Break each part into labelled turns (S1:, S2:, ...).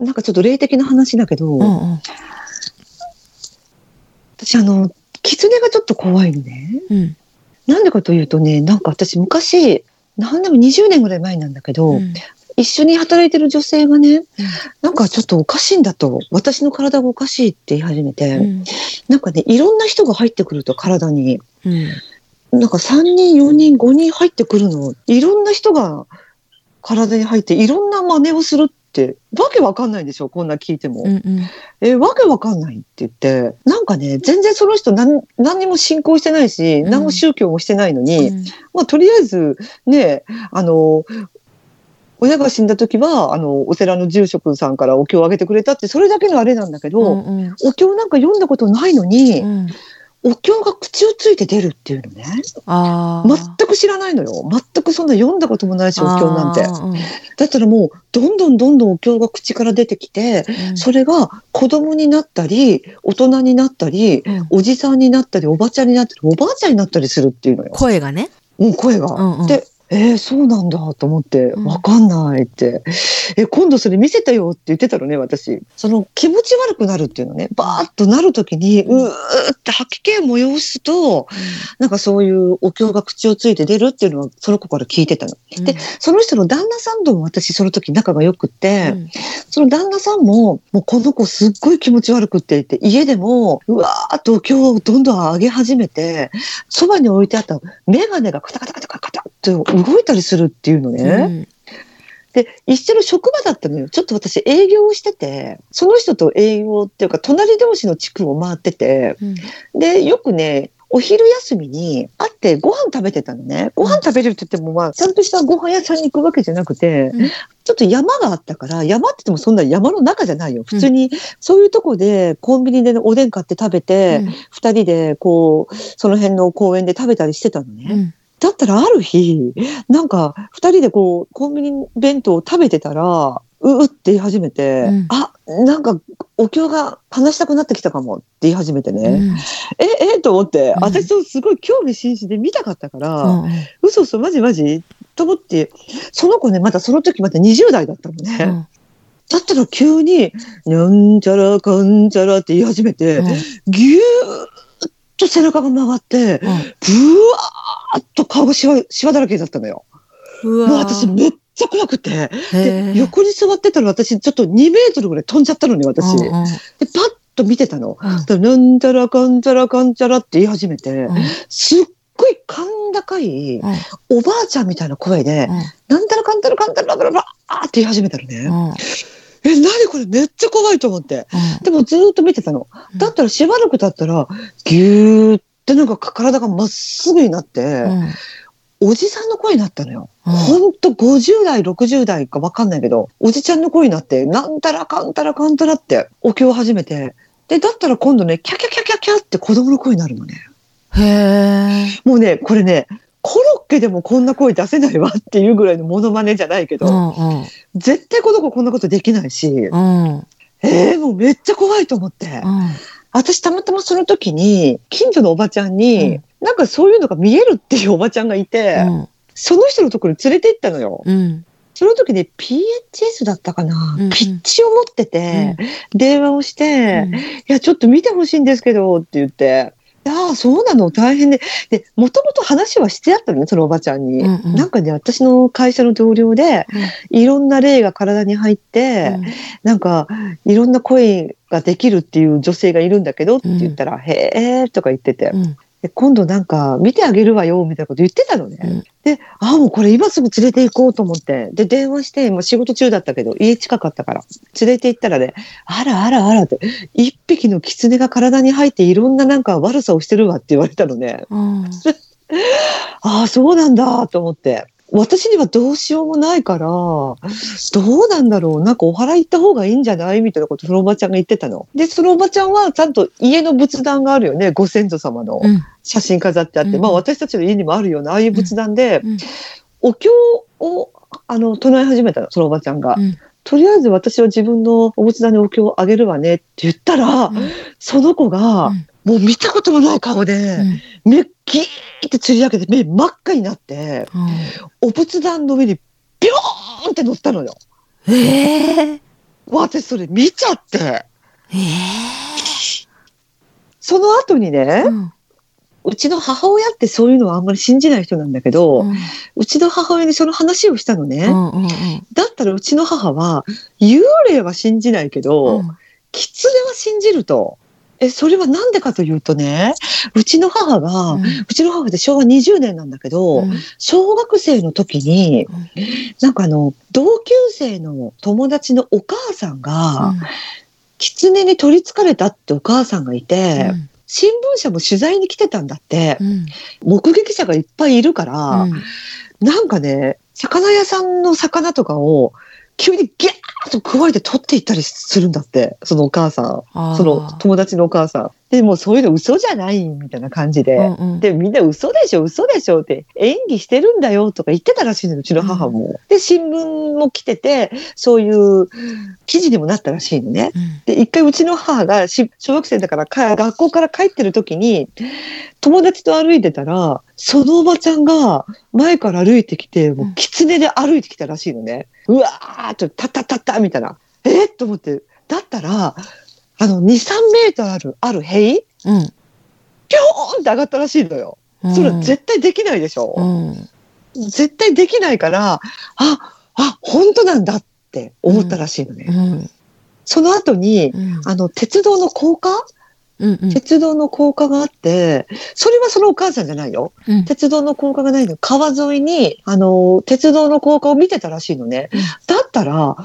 S1: なんかちょっと霊的な話だけど、
S2: うんうん。
S1: 私あの、狐がちょっと怖いのね。
S2: うん。
S1: なんでかというとね、なんか私昔、何でも20年ぐらい前なんだけど、
S2: うん。
S1: 一緒に働いてる女性がね、なんかちょっとおかしいんだと、私の体がおかしいって言い始めて、
S2: うん。
S1: なんかね、いろんな人が入ってくると体に、
S2: うん。
S1: なんか3人、4人、5人入ってくるの、いろんな人が体に入っていろんな真似をするって、わけわかんないでしょ、こんな聞いても。
S2: うんうん。
S1: え、わけわかんないって言って、なんかね、全然その人何何にも信仰してないし、
S2: うん。
S1: 何も宗教もしてないのに、
S2: うん。
S1: まあとりあえずね、あの、親が死んだ時は、あの、お寺の住職さんからお経をあげてくれたって、それだけのあれなんだけど、
S2: うんうん。
S1: お経なんか読んだことないのに、
S2: うん
S1: お経が口をついて出るっていうのね。全く知らないのよ。全くそんな読んだこともないし、お経なんて。
S2: うん
S1: だったらもう、どんどんどんどんお経が口から出てきて、
S2: うん
S1: それが子供になったり、大人になったり、
S2: うん
S1: おじさんになったり、おばちゃんになったり、おばあちゃんになったりするっていうのよ。
S2: 声がね。
S1: うん、声が。
S2: うんうん
S1: で、えー、そうなんだと思って、
S2: うん
S1: わかんないって。え、今度それ見せてよって言ってたのね、私。その気持ち悪くなるっていうのね、バーッとなるときに、うーって吐き気を催すと、なんかそういうお経が口をついて出るっていうのは、その子から聞いてたの。
S2: うん
S1: で、その人の旦那さんとも私その時仲が良くって、
S2: うん
S1: その旦那さんも、もうこの子すっごい気持ち悪くって言って、家でも、うわーっとお経をどんどん上げ始めて、そばに置いてあったメガネがカタカタカタカタカタって動いたりするっていうのね。
S2: うん
S1: で、一緒の職場だったのよ。ちょっと私営業をしてて、その人と営業っていうか、隣同士の地区を回ってて、
S2: うん
S1: で、よくね、お昼休みに会ってご飯食べてたのね。ご飯食べるって言っても、まあ、ちゃんとしたご飯屋さんに行くわけじゃなくて、
S2: うん
S1: ちょっと山があったから、山って言ってもそんな山の中じゃないよ。普通に、そういうとこでコンビニでおでん買って食べて、二、人でこう、その辺の公園で食べたりしてたのね。
S2: うん
S1: だったらある日、なんか二人でこう、コンビニ弁当を食べてたら、ううって言い始めて、
S2: うん。
S1: あ、なんかお経が話したくなってきたかもって言い始めてね。
S2: うん。
S1: え、えと思って、
S2: うん。
S1: 私とすごい興味津々で見たかったから、
S2: うん
S1: 嘘嘘、マジマジと思って、その子ね、まだその時まだ20代だったのね。
S2: うん。
S1: だったら急に、なんちゃらかんちゃらって言い始めて、ぎゅーっと背中が曲がって、ぶわーっと顔がしわしわだらけだったのよ。
S2: うん
S1: もう私めっちゃ怖くて。で、横に座ってたら私ちょっと2メートルぐらい飛んじゃったのね、私。で、パッと見てたの。
S2: うん
S1: なんちゃらかんちゃらかんちゃらって言い始めて、
S2: うん
S1: すっごい甲高い
S2: うん
S1: おばあちゃんみたいな声で、なんたらかんたらかんたらかんたらあーって言い始めたのね。
S2: うん
S1: え、なにこれめっちゃ怖いと思って。
S2: うん
S1: でもずーっと見てたの。だったらしばらく経ったら、ぎゅーってなんか体がまっすぐになって、
S2: うん
S1: おじさんの声になったのよ。
S2: うん
S1: ほんと50代、60代かわかんないけど、おじちゃんの声になって、なんたらかんたらかんたらってお経を始めて、で、だったら今度ね、キャキャキャキャキャって子供の声になるのね。
S2: へえ。
S1: もうね、これね、コロッケでもこんな声出せないわっていうぐらいのモノマネじゃないけど、
S2: うんうん。
S1: 絶対この子こんなことできないし、
S2: うん。
S1: えー、もうめっちゃ怖いと思って。私たまたまその時に、近所のおばちゃんに、
S2: うん。
S1: なんかそういうのが見えるっていうおばちゃんがいて、
S2: うん。
S1: その人のところに連れて行ったのよ。
S2: うん。
S1: その時に PHS だったかな、
S2: うんうん。
S1: ピッチを持ってて、電話をして、
S2: うん。
S1: いや、ちょっと見てほしいんですけど、って言って、ああ、そうなの？大変で。で、もともと話はしてあったのね、そのおばちゃんに。
S2: うんうん。
S1: なんかね、私の会社の同僚で、いろんな霊が体に入って、なんか、いろんな声ができるっていう女性がいるんだけどって言ったら、へえとか言ってて、今度なんか見てあげるわよみたいなこと言ってたのね。
S2: うん
S1: で、ああ、もうこれ今すぐ連れて行こうと思って、で、電話して、もう仕事中だったけど、家近かったから、連れて行ったらね、あらあらあらって、一匹の狐が体に入っていろんななんか悪さをしてるわって言われたのね。
S2: うん
S1: ああ、そうなんだと思って。私にはどうしようもないから、どうなんだろう。なんかお祓い行った方がいいんじゃない？みたいなことそのおばちゃんが言ってたの。で、そのおばちゃんはちゃんと家の仏壇があるよね。ご先祖様の
S2: うん。
S1: 写真飾ってあって。
S2: うん
S1: まあ私たちの家にもあるような、ああいう仏壇で、
S2: うん。
S1: お経をあの唱え始めたの、そのおばちゃんが。
S2: うん。
S1: とりあえず私は自分のお仏壇にお経をあげるわねって言ったら、その子が、
S2: うん
S1: もう見たこともない顔で、目ギーってつり上げて目真っ赤になって、お仏壇の上にビョーンって乗ったのよ。
S2: ええ
S1: 私それ見ちゃって。
S2: え
S1: その後にね
S2: え、うん
S1: うちの母親ってそういうのはあんまり信じない人なんだけど、
S2: うん
S1: うちの母親にその話をしたのね。
S2: うんうんうん
S1: だったらうちの母は、幽霊は信じないけど、
S2: うん
S1: 狐は信じると。え、それはなんでかというとね、うちの母が、うちの母って昭和20年なんだけど、
S2: うん。
S1: 小学生の時に、
S2: うん。
S1: なんかあの、同級生の友達のお母さんが、狐に取り憑かれたってお母さんがいて、新聞社も取材に来てたんだって、
S2: うん。
S1: 目撃者がいっぱいいるから、
S2: うん。
S1: なんかね、魚屋さんの魚とかを急にギャーッと加えて取っていったりするんだって、そのお母さん。その友達のお母さん。で、もうそういうの嘘じゃないみたいな感じで。
S2: うんうん
S1: で、みんな嘘でしょ、嘘でしょって演技してるんだよとか言ってたらしいのよ、うちの母も。で、新聞も来てて、そういう記事にもなったらしいのね。
S2: うん
S1: で、一回うちの母がし小学生だからか学校から帰ってる時に、友達と歩いてたら、そのおばちゃんが前から歩いてきて、もう狐で歩いてきたらしいのね。うわーっと、タッタッタッタみたいな。えっと思って、だったら、あの、2、3メートルある、ある塀？
S2: うん
S1: ピョーンって上がったらしいのよ。それは絶対できないでしょ。
S2: うん
S1: 絶対できないから、あ、あ、本当なんだって思ったらしいのね。
S2: うん
S1: その後に、
S2: うん
S1: あの、鉄道の高架？
S2: うんうん
S1: 鉄道の高架があって、それはそのお母さんじゃないよ。
S2: うん
S1: 鉄道の高架がないの。川沿いに、あの、鉄道の高架を見てたらしいのね。
S2: うん
S1: だったら、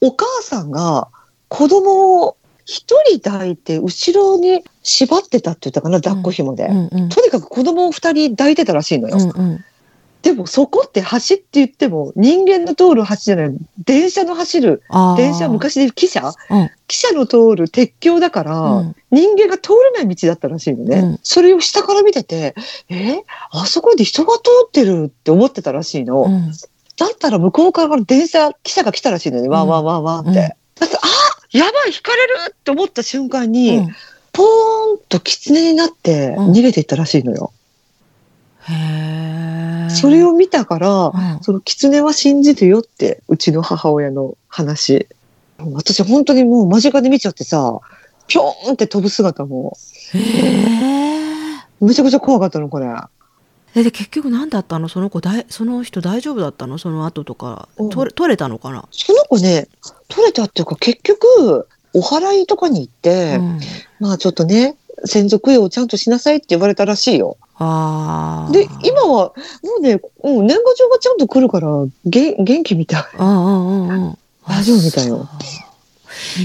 S1: お母さんが子供を一人抱いて後ろに縛ってたって言ったかな、抱っこ紐で。
S2: うんうん
S1: とにかく子供を二人抱いてたらしいのよ。
S2: うんうん
S1: でもそこって橋って言っても人間の通る橋じゃない、電車の走る、電車は昔で汽車？
S2: うん
S1: 汽車の通る鉄橋だから、
S2: うん
S1: 人間が通れない道だったらしいのね。
S2: うん
S1: それを下から見てて、え？あそこで人が通ってるって思ってたらしいの。
S2: うん
S1: だったら向こうから電車、汽車が来たらしいのね。わーわーわーわーって。
S2: うん
S1: だって、あやばい引かれるって思った瞬間に、
S2: うん
S1: ポーンと狐になって
S2: うん
S1: 逃げていったらしいのよ。
S2: へえ
S1: それを見たから、
S2: うん
S1: その狐は信じるよって、うちの母親の話。私本当にもう間近で見ちゃってさ、ぴょーんって飛ぶ姿も、
S2: へえ
S1: めちゃくちゃ怖かったの、これ。
S2: えで結局何だったの？その子だいその人大丈夫だったの？その後とか
S1: うん。
S2: 取れ取れたのかな、
S1: その子ね、取れたっていうか、結局、お祓いとかに行って、
S2: うん、
S1: まあちょっとね、先祖供養をちゃんとしなさいって言われたらしいよ。
S2: ああ
S1: で、今は、もうね、うん、年賀状がちゃんと来るから、げ元気みたい。
S2: うんうんうんうん。
S1: 大丈夫みたいよ。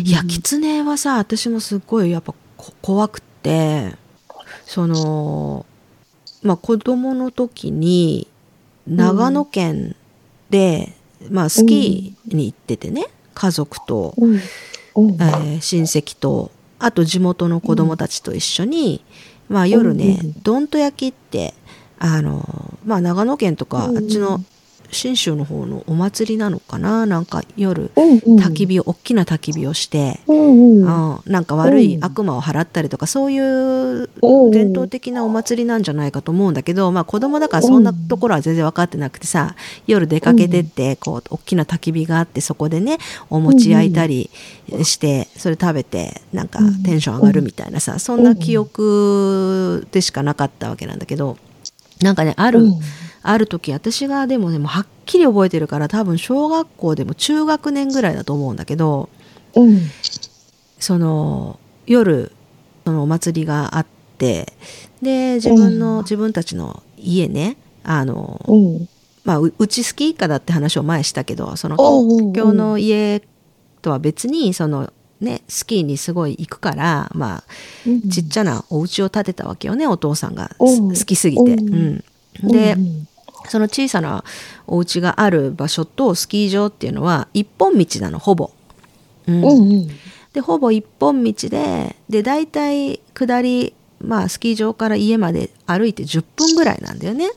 S2: いや狐はさ私もすっごいやっぱこ怖くってそのまあ子供の時に長野県で、まあスキーに行っててね家族と、
S1: うん。うん。
S2: えー親戚とあと地元の子供たちと一緒に、まあ夜ね、
S1: うんうん
S2: どんと焼きってあのまあ長野県とか、
S1: うん。
S2: あっちの信州の方のお祭りなのかな？なんか夜焚き火を、大きな焚き火をして、
S1: うん
S2: なんか悪い
S1: うん。
S2: 悪魔を払ったりとかそういう
S1: うん
S2: 伝統的なお祭りなんじゃないかと思うんだけど、まあ子供だからそんなところは全然分かってなくてさ夜出かけてってこう大きな焚き火があってそこでねお餅焼いたりしてそれ食べてなんかテンション上がるみたいなさそんな記憶でしかなかったわけなんだけどなんかねある、
S1: うん
S2: ある時私がでもねもうはっきり覚えてるから多分小学校でも中学年ぐらいだと思うんだけど
S1: うん。
S2: その夜そのお祭りがあってで自分の、
S1: うん。
S2: 自分たちの家ねあの、
S1: うん。
S2: まあううちスキー一家だって話を前にしたけどその東京の家とは別にそのねスキーにすごい行くからまあ
S1: うん
S2: ちっちゃなお家を建てたわけよねお父さんが好きすぎて。
S1: うん
S2: うんで、
S1: うん
S2: その小さなお家がある場所とスキー場っていうのは一本道なのほぼ。うん
S1: うんうん
S2: でほぼ一本道でで大体下り、まあ、スキー場から家まで歩いて10分ぐらいなんだよね。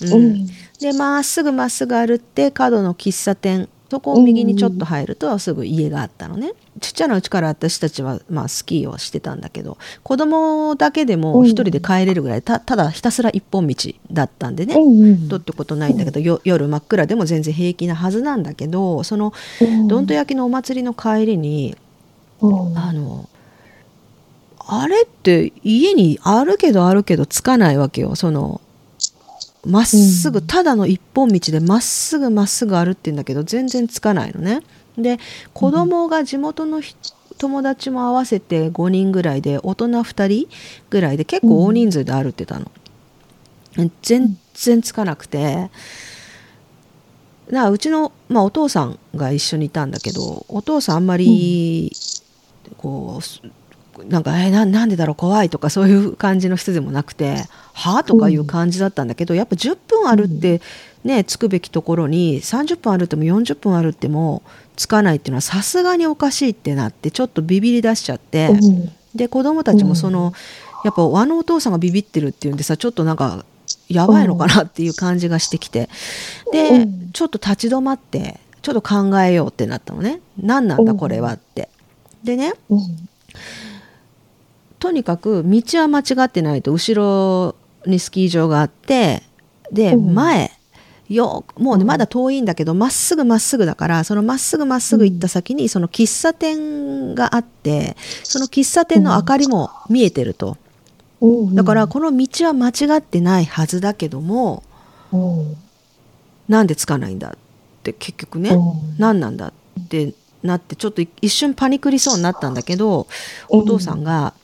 S2: うん
S1: うん
S2: でまっすぐまっすぐ歩って角の喫茶店そこを右にちょっと入るとすぐ家があったのね。ちっちゃなうちから私たちは、まあ、スキーをしてたんだけど子供だけでも一人で帰れるぐらいたただひたすら一本道だったんでね、
S1: うんうん
S2: どうってことないんだけど、よ夜真っ暗でも全然平気なはずなんだけどその
S1: うん。
S2: どんと焼きのお祭りの帰りに
S1: うん。
S2: あのあれって家にあるけどあるけどつかないわけよ。そのまっすぐ、
S1: うん。
S2: ただの一本道でまっすぐまっすぐ歩ってんだけど全然つかないのね。で子供が地元のひ友達も合わせて5人ぐらいで大人2人ぐらいで結構大人数で歩ってたの。全然つかなくて。なうちの、まあ、お父さんが一緒にいたんだけどお父さんあんまり、こうすなんか「えななんでだろう怖い」とかそういう感じの人でもなくて「はあ?」とかいう感じだったんだけど、やっぱ10分歩ってね着くべきところに30分歩っても40分歩っても着かないっていうのはさすがにおかしいってなってちょっとビビり出しちゃって、
S1: うん。
S2: で子供たちもその、やっぱあのお父さんがビビってるっていうんでさちょっとなんかやばいのかなっていう感じがしてきてで、
S1: うん。
S2: ちょっと立ち止まってちょっと考えようってなったのね。何なんだこれはって。でね
S1: うん。
S2: とにかく道は間違ってないと後ろにスキー場があってで
S1: うん。
S2: 前よもうねまだ遠いんだけどまっすぐまっすぐだからそのまっすぐまっすぐ行った先にその喫茶店があってその喫茶店の明かりも見えてると。
S1: う。ん
S2: だからこの道は間違ってないはずだけども
S1: う。ん
S2: なんでつかないんだって結局ね
S1: う。ん
S2: 何なんだってなってちょっと一瞬パニクりそうになったんだけどお父さんが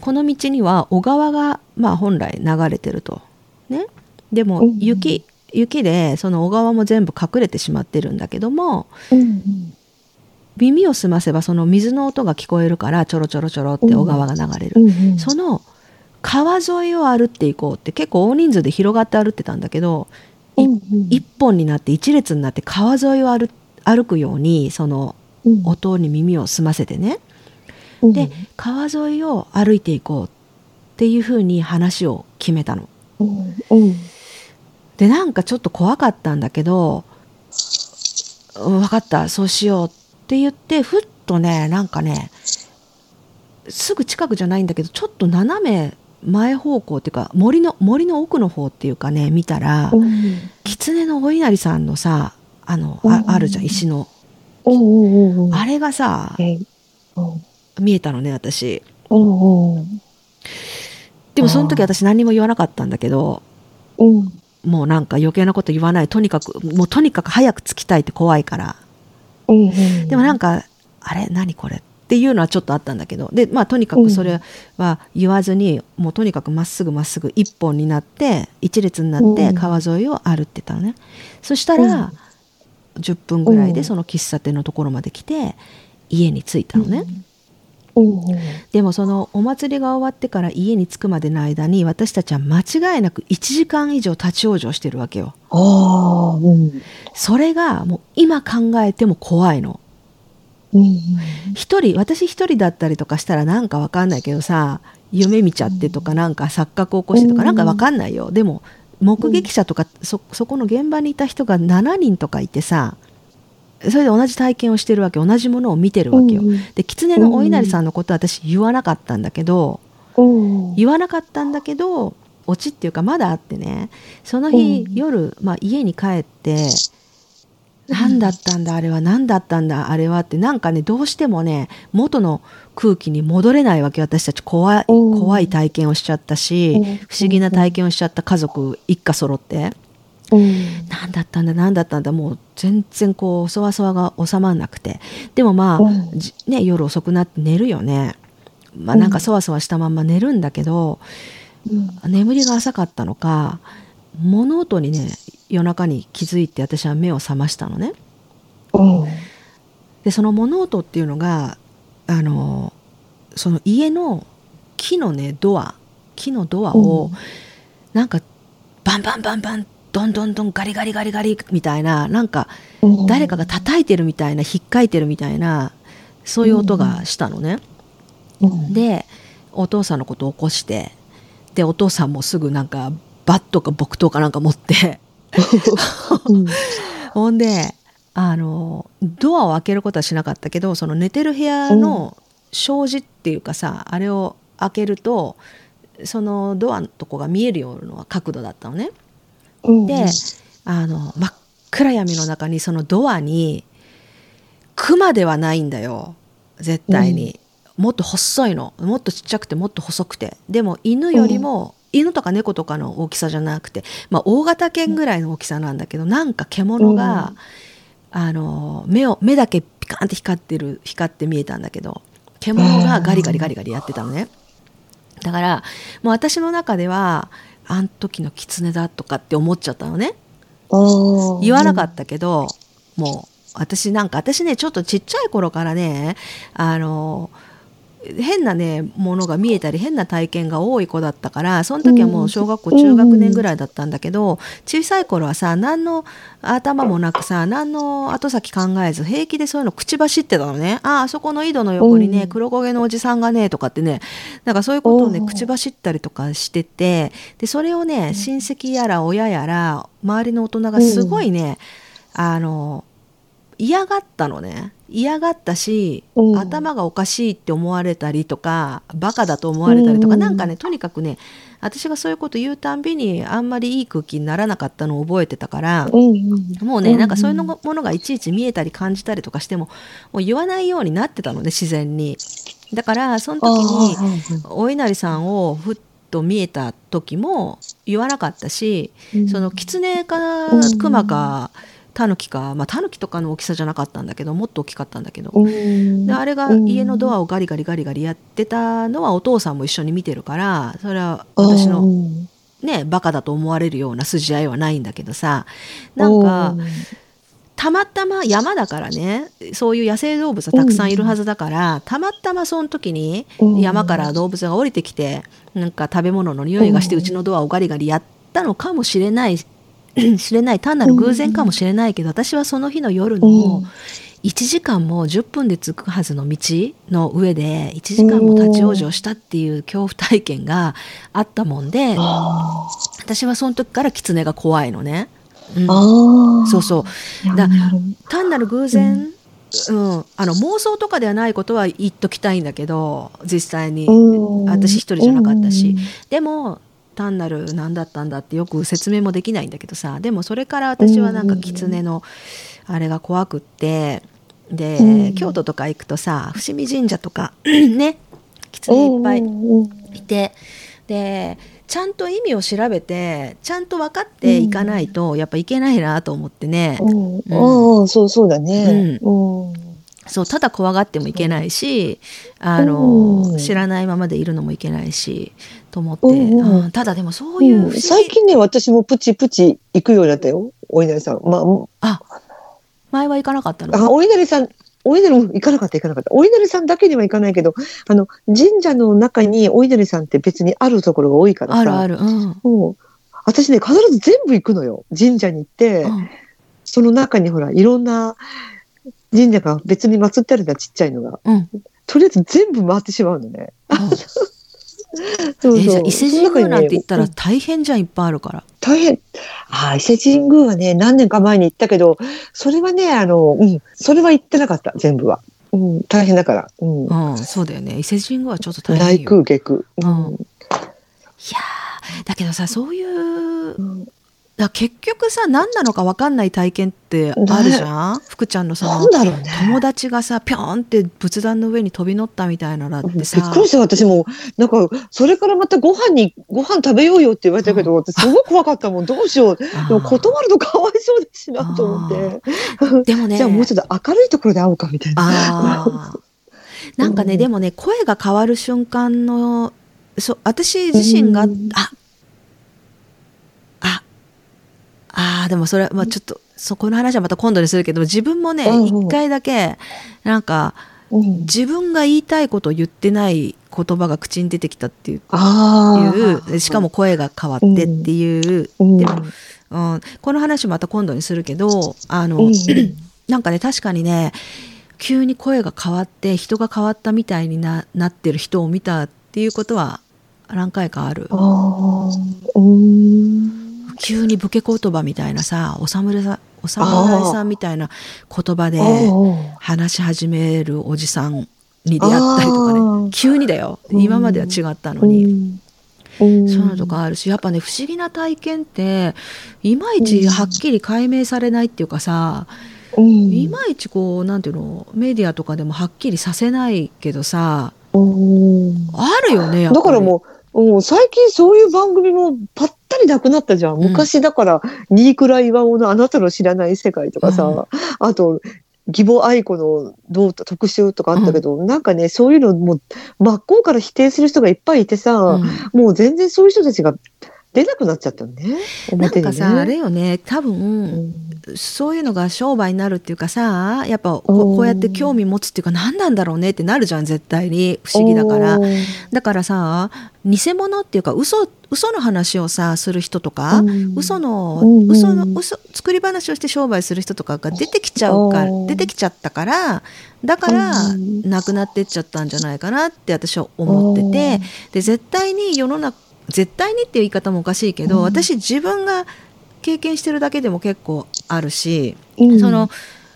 S2: この道には小川がまあ本来流れてると。ね、でも
S1: うん。
S2: 雪雪でその小川も全部隠れてしまってるんだけども
S1: うん
S2: 耳を澄ませばその水の音が聞こえるからちょろちょろちょろって小川が流れる。
S1: うんうん。
S2: その川沿いを歩っていこうって結構大人数で広がって歩ってたんだけどい
S1: うんうん。
S2: 一本になって一列になって川沿いを歩歩くようにその
S1: うん。
S2: 音に耳を澄ませてね。
S1: うん。
S2: で川沿いを歩いていこうっていうふうに話を決めたの。
S1: うん。うん
S2: でなんかちょっと怖かったんだけど「うん分かったそうしよう」って言ってふっとねなんかねすぐ近くじゃないんだけどちょっと斜め前方向っていうか森の森の奥の方っていうかね見たら
S1: うん
S2: 狐のお稲荷さんのさあのあ
S1: うん。
S2: あるじゃん石の。あれがさ見えたのね私。でもその時私何にも言わなかったんだけど
S1: うん
S2: もうなんか余計なこと言わない。とにかくもうとにかく早く着きたいって怖いから。
S1: うんうん。
S2: でもなんかあれ？何これ？っていうのはちょっとあったんだけど。でまあとにかくそれは言わずに、もうとにかくまっすぐまっすぐ一本になって一列になって
S1: うん。
S2: 川沿いを歩ってたのね、そしたら、10分ぐらいでその喫茶店のところまで来て家に着いたのね、
S1: うんうん
S2: でもそのお祭りが終わってから家に着くまでの間に私たちは間違いなく1時間以上立ち往生してるわけよ。
S1: ああうん。
S2: それがもう今考えても怖いの。
S1: うん
S2: 一人私一人だったりとかしたらなんかわかんないけどさ夢見ちゃってとかなんか錯覚起こしてとか
S1: うん
S2: なんかわかんないよ。でも目撃者とかそそこの現場にいた人が7人とかいてさそれで同じ体験をしてるわけ同じものを見てるわけよ。
S1: うん
S2: で狐のお稲荷さんのことは私言わなかったんだけど
S1: うん。
S2: 言わなかったんだけどオチっていうかまだあってね。その日、
S1: うん。
S2: 夜、まあ、家に帰って何だったんだあれは何だったんだあれはってなんかねどうしてもね元の空気に戻れないわけ私たち。怖い
S1: うん。
S2: 怖い体験をしちゃったし、
S1: うん。
S2: 不思議な体験をしちゃった家族一家揃って。
S1: うん
S2: 何だったんだ何だったんだもう全然こうそわそわが収まんなくて。でもまあ、ね、夜遅くなって寝るよね。まあなんかそわそわしたまんま寝るんだけど、
S1: うん。
S2: 眠りが浅かったのか物音にね夜中に気づいて私は目を覚ましたのね。
S1: うん。
S2: でその物音っていうのがあのその家の木のねドア木のドアを、
S1: うん。
S2: なんかバンバンバンバンドンドンドンガリガリガリガリみたいななんか
S1: うん
S2: 誰かが叩いてるみたいなひっかいてるみたいなそういう音がしたのね。
S1: うん
S2: でお父さんのことを起こしてでお父さんもすぐなんかバットか木刀かなんか持って
S1: うん
S2: ほんであのドアを開けることはしなかったけどその寝てる部屋の障子っていうかさ、あれを開けるとそのドアのとこが見えるような角度だったのね。
S1: うん。
S2: であの真っ暗闇の中にそのドアにクマではないんだよ。絶対に、もっと細いの。もっとちっちゃくてもっと細くて。でも犬よりも、犬とか猫とかの大きさじゃなくて、まあ、大型犬ぐらいの大きさなんだけどなんか獣が、あの目を目だけピカンって光ってる光って見えたんだけど獣がガリガリガリガリやってたのね。だからもう私の中ではあん時の狐だとかって思っちゃったのね。言わなかったけど、もう私なんか私ねちょっとちっちゃい頃からねあの変なねものが見えたり変な体験が多い子だったからその時はもう小学校中学年ぐらいだったんだけど小さい頃はさ何の頭もなくさ何の後先考えず平気でそういうの口走ってたのね。ああそこの井戸の横にね
S1: うん。
S2: 黒焦げのおじさんがねとかってね。なんかそういうことをね
S1: うん
S2: 口走ったりとかしててでそれをね親戚やら親やら周りの大人がすごいねあの嫌がったのね。嫌がったし、
S1: う。ん
S2: 頭がおかしいって思われたりとかバカだと思われたりとか、
S1: う。ん
S2: なんかねとにかくね私がそういうこと言うたんびにあんまりいい空気にならなかったのを覚えてたから、
S1: うんう。ん
S2: もうね、
S1: う。ん
S2: なんかそういうのものがいちいち見えたり感じたりとかしてももう言わないようになってたのね自然に。だからその時にお稲荷さんをふっと見えた時も言わなかったし、その狐か
S1: う。ん
S2: 熊かタヌキか、まあ、タヌキとかの大きさじゃなかったんだけどもっと大きかったんだけど、
S1: うん。
S2: であれが家のドアをガリガリガリガリやってたのはお父さんも一緒に見てるからそれは私の
S1: うん
S2: ねバカだと思われるような筋合いはないんだけどさなんかたまたま山だからねそういう野生動物はたくさんいるはずだから、たまたまその時に
S1: うん。
S2: 山から動物が降りてきてなんか食べ物の匂いがして
S1: うん。
S2: うちのドアをガリガリやったのかもしれない知れない。単なる偶然かもしれないけど私はその日の夜の
S1: うん。
S2: 1時間も10分で着くはずの道の上で1時間も立ち往生したっていう恐怖体験があったもんで
S1: あ
S2: 私はその時から狐が怖いのね。うん。そうそう。だ単なる偶然、うん。あの妄想とかではないことは言っときたいんだけど実際に、
S1: うん。
S2: 私一人じゃなかったし、でも単なる何だったんだってよく説明もできないんだけどさ。でもそれから私はなんか狐のあれが怖くって。で、
S1: うん。
S2: 京都とか行くとさ伏見神社とか ね狐いっぱいいて。でちゃんと意味を調べてちゃんと分かっていかないと、やっぱいけないなと思ってね、
S1: うん。そうそうだね。うん。
S2: そうただ怖がってもいけないしあの、
S1: うん。
S2: 知らないままでいるのもいけないしと思って、
S1: うん
S2: ただでもそういう
S1: 最近ね私もプチプチ行くようになったよ。お稲荷さん。まあ
S2: 前は行かなかったの？
S1: あお稲荷さんお稲荷も行かなかった行かなかった。お稲荷さんだけには行かないけどあの神社の中にお稲荷さんって別にあるところが多いからさ。
S2: あるある、うん。
S1: もう私ね必ず全部行くのよ。神社に行って、
S2: うん。
S1: その中にほらいろんな神社が別に祀ってあるんだちっちゃいのが。
S2: うん。
S1: とりあえず全部回ってしまうのね。そうそう
S2: 伊勢神宮なんて言ったら大変じゃんいっぱいあるから。
S1: 大変。ああ、伊勢神宮はね、何年か前に行ったけど、それはね、あの、うん、それは行ってなかった、全部は。うん、大変だから。うん。
S2: うん、そうだよね伊勢神宮はちょっと大変
S1: 内下空。
S2: うんいやーだけどさそういう
S1: うん
S2: だ結局さ何なのか分かんない体験ってあるじゃん、福ちゃんのそ
S1: な
S2: の
S1: んだろうね。
S2: 友達がさぴょんって仏壇の上に飛び乗ったみたいなのだっ
S1: びっ
S2: てさ
S1: くりした。私もなんかそれからまたご飯にご飯食べようよって言われたけど、私すごい怖かったもん。どうしよう。でも断るとかわいそうだしなと思って、
S2: でもね。
S1: じゃあもうちょっと明るいところで会おうかみたいな。
S2: なんかね、
S1: うん。
S2: でもね声が変わる瞬間のそ私自身が、
S1: うん。
S2: あああーでもそれ、まあ、ちょっとそこの話はまた今度にするけど自分もね一回だけなんか
S1: うん。
S2: 自分が言いたいことを言ってない言葉が口に出てきたっていうしかも声が変わってっていう、
S1: うん、
S2: でもうん、この話また今度にするけどあの、
S1: うん。
S2: なんかね確かにね急に声が変わって人が変わったみたいにななってる人を見たっていうことは何回かある。
S1: ああ。うん。
S2: 急に武家言葉みたいなさお侍さおお侍さんみたいな言葉で話し始めるおじさんに出会ったりとかね。急にだよ。今までは違ったのに。そういうのとかあるしやっぱね不思議な体験っていまいちはっきり解明されないっていうかさ、うん、いまいちこうなんていうのメディアとかでもはっきりさせないけどさ、うん、あるよね
S1: だからもう、うん、最近そういう番組もパッタリなくなったじゃん。昔だから、新倉岩尾のあなたの知らない世界とかさ、うん、あと、義母愛子のどう特集とかあったけど、うん、なんかね、そういうのも真っ向から否定する人がいっぱいいてさ、うん、もう全然そういう人たちが出なくなっちゃったね。
S2: なんかさ、あれよね、多分、うん、そういうのが商売になるっていうかさ、やっぱこうやって興味持つっていうか何なんだろうねってなるじゃん、絶対に。不思議だから。だからさ、偽物っていうか嘘嘘の話をさする人とか、うん、嘘の、うん、嘘の嘘作り話をして商売する人とかが出てきちゃうから出てきちゃったからだからなくなってっちゃったんじゃないかなって私は思っててで絶対に世の中絶対にっていう言い方もおかしいけど、私自分が経験してるだけでも結構あるし、その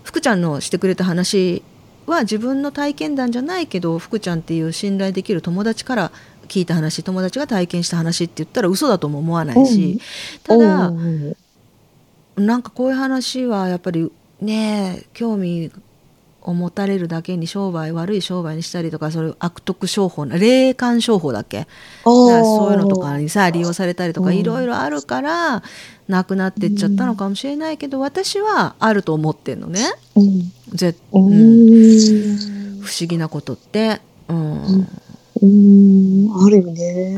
S2: 福ちゃんのしてくれた話は自分の体験談じゃないけど福ちゃんっていう信頼できる友達から聞いた話友達が体験した話って言ったら嘘だとも思わないし、ただ、なんかこういう話はやっぱりね興味を持たれるだけに商売悪い商売にしたりとかそれ悪徳商法霊感商法だっけ？だそういうのとかにさ利用されたりとかいろいろあるからなくなってっちゃったのかもしれないけど、私はあると思ってんのね、うん、ぜうん、不思議なことって。うん。
S1: うん、あるよね。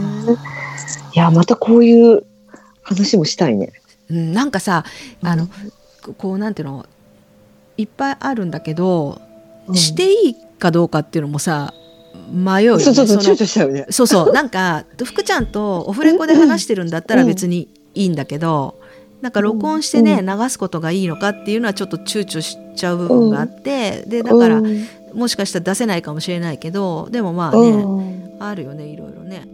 S1: いや、またこういう話もしたいね。
S2: うん、なんかさ、あの、こうなんていうの、いっぱいあるんだけど、うん、していいかどうかっていうのもさ、迷うよね。
S1: そうそうそう、躊躇しちゃうね。
S2: そうそう、なんか、福ちゃんとオフレコで話してるんだったら別にいいんだけど、なんか録音してね、流すことがいいのかっていうのはちょっと躊躇しちゃう部分があって、で、だから、もしかしたら出せないかもしれないけどでもまあね、あるよねいろいろね。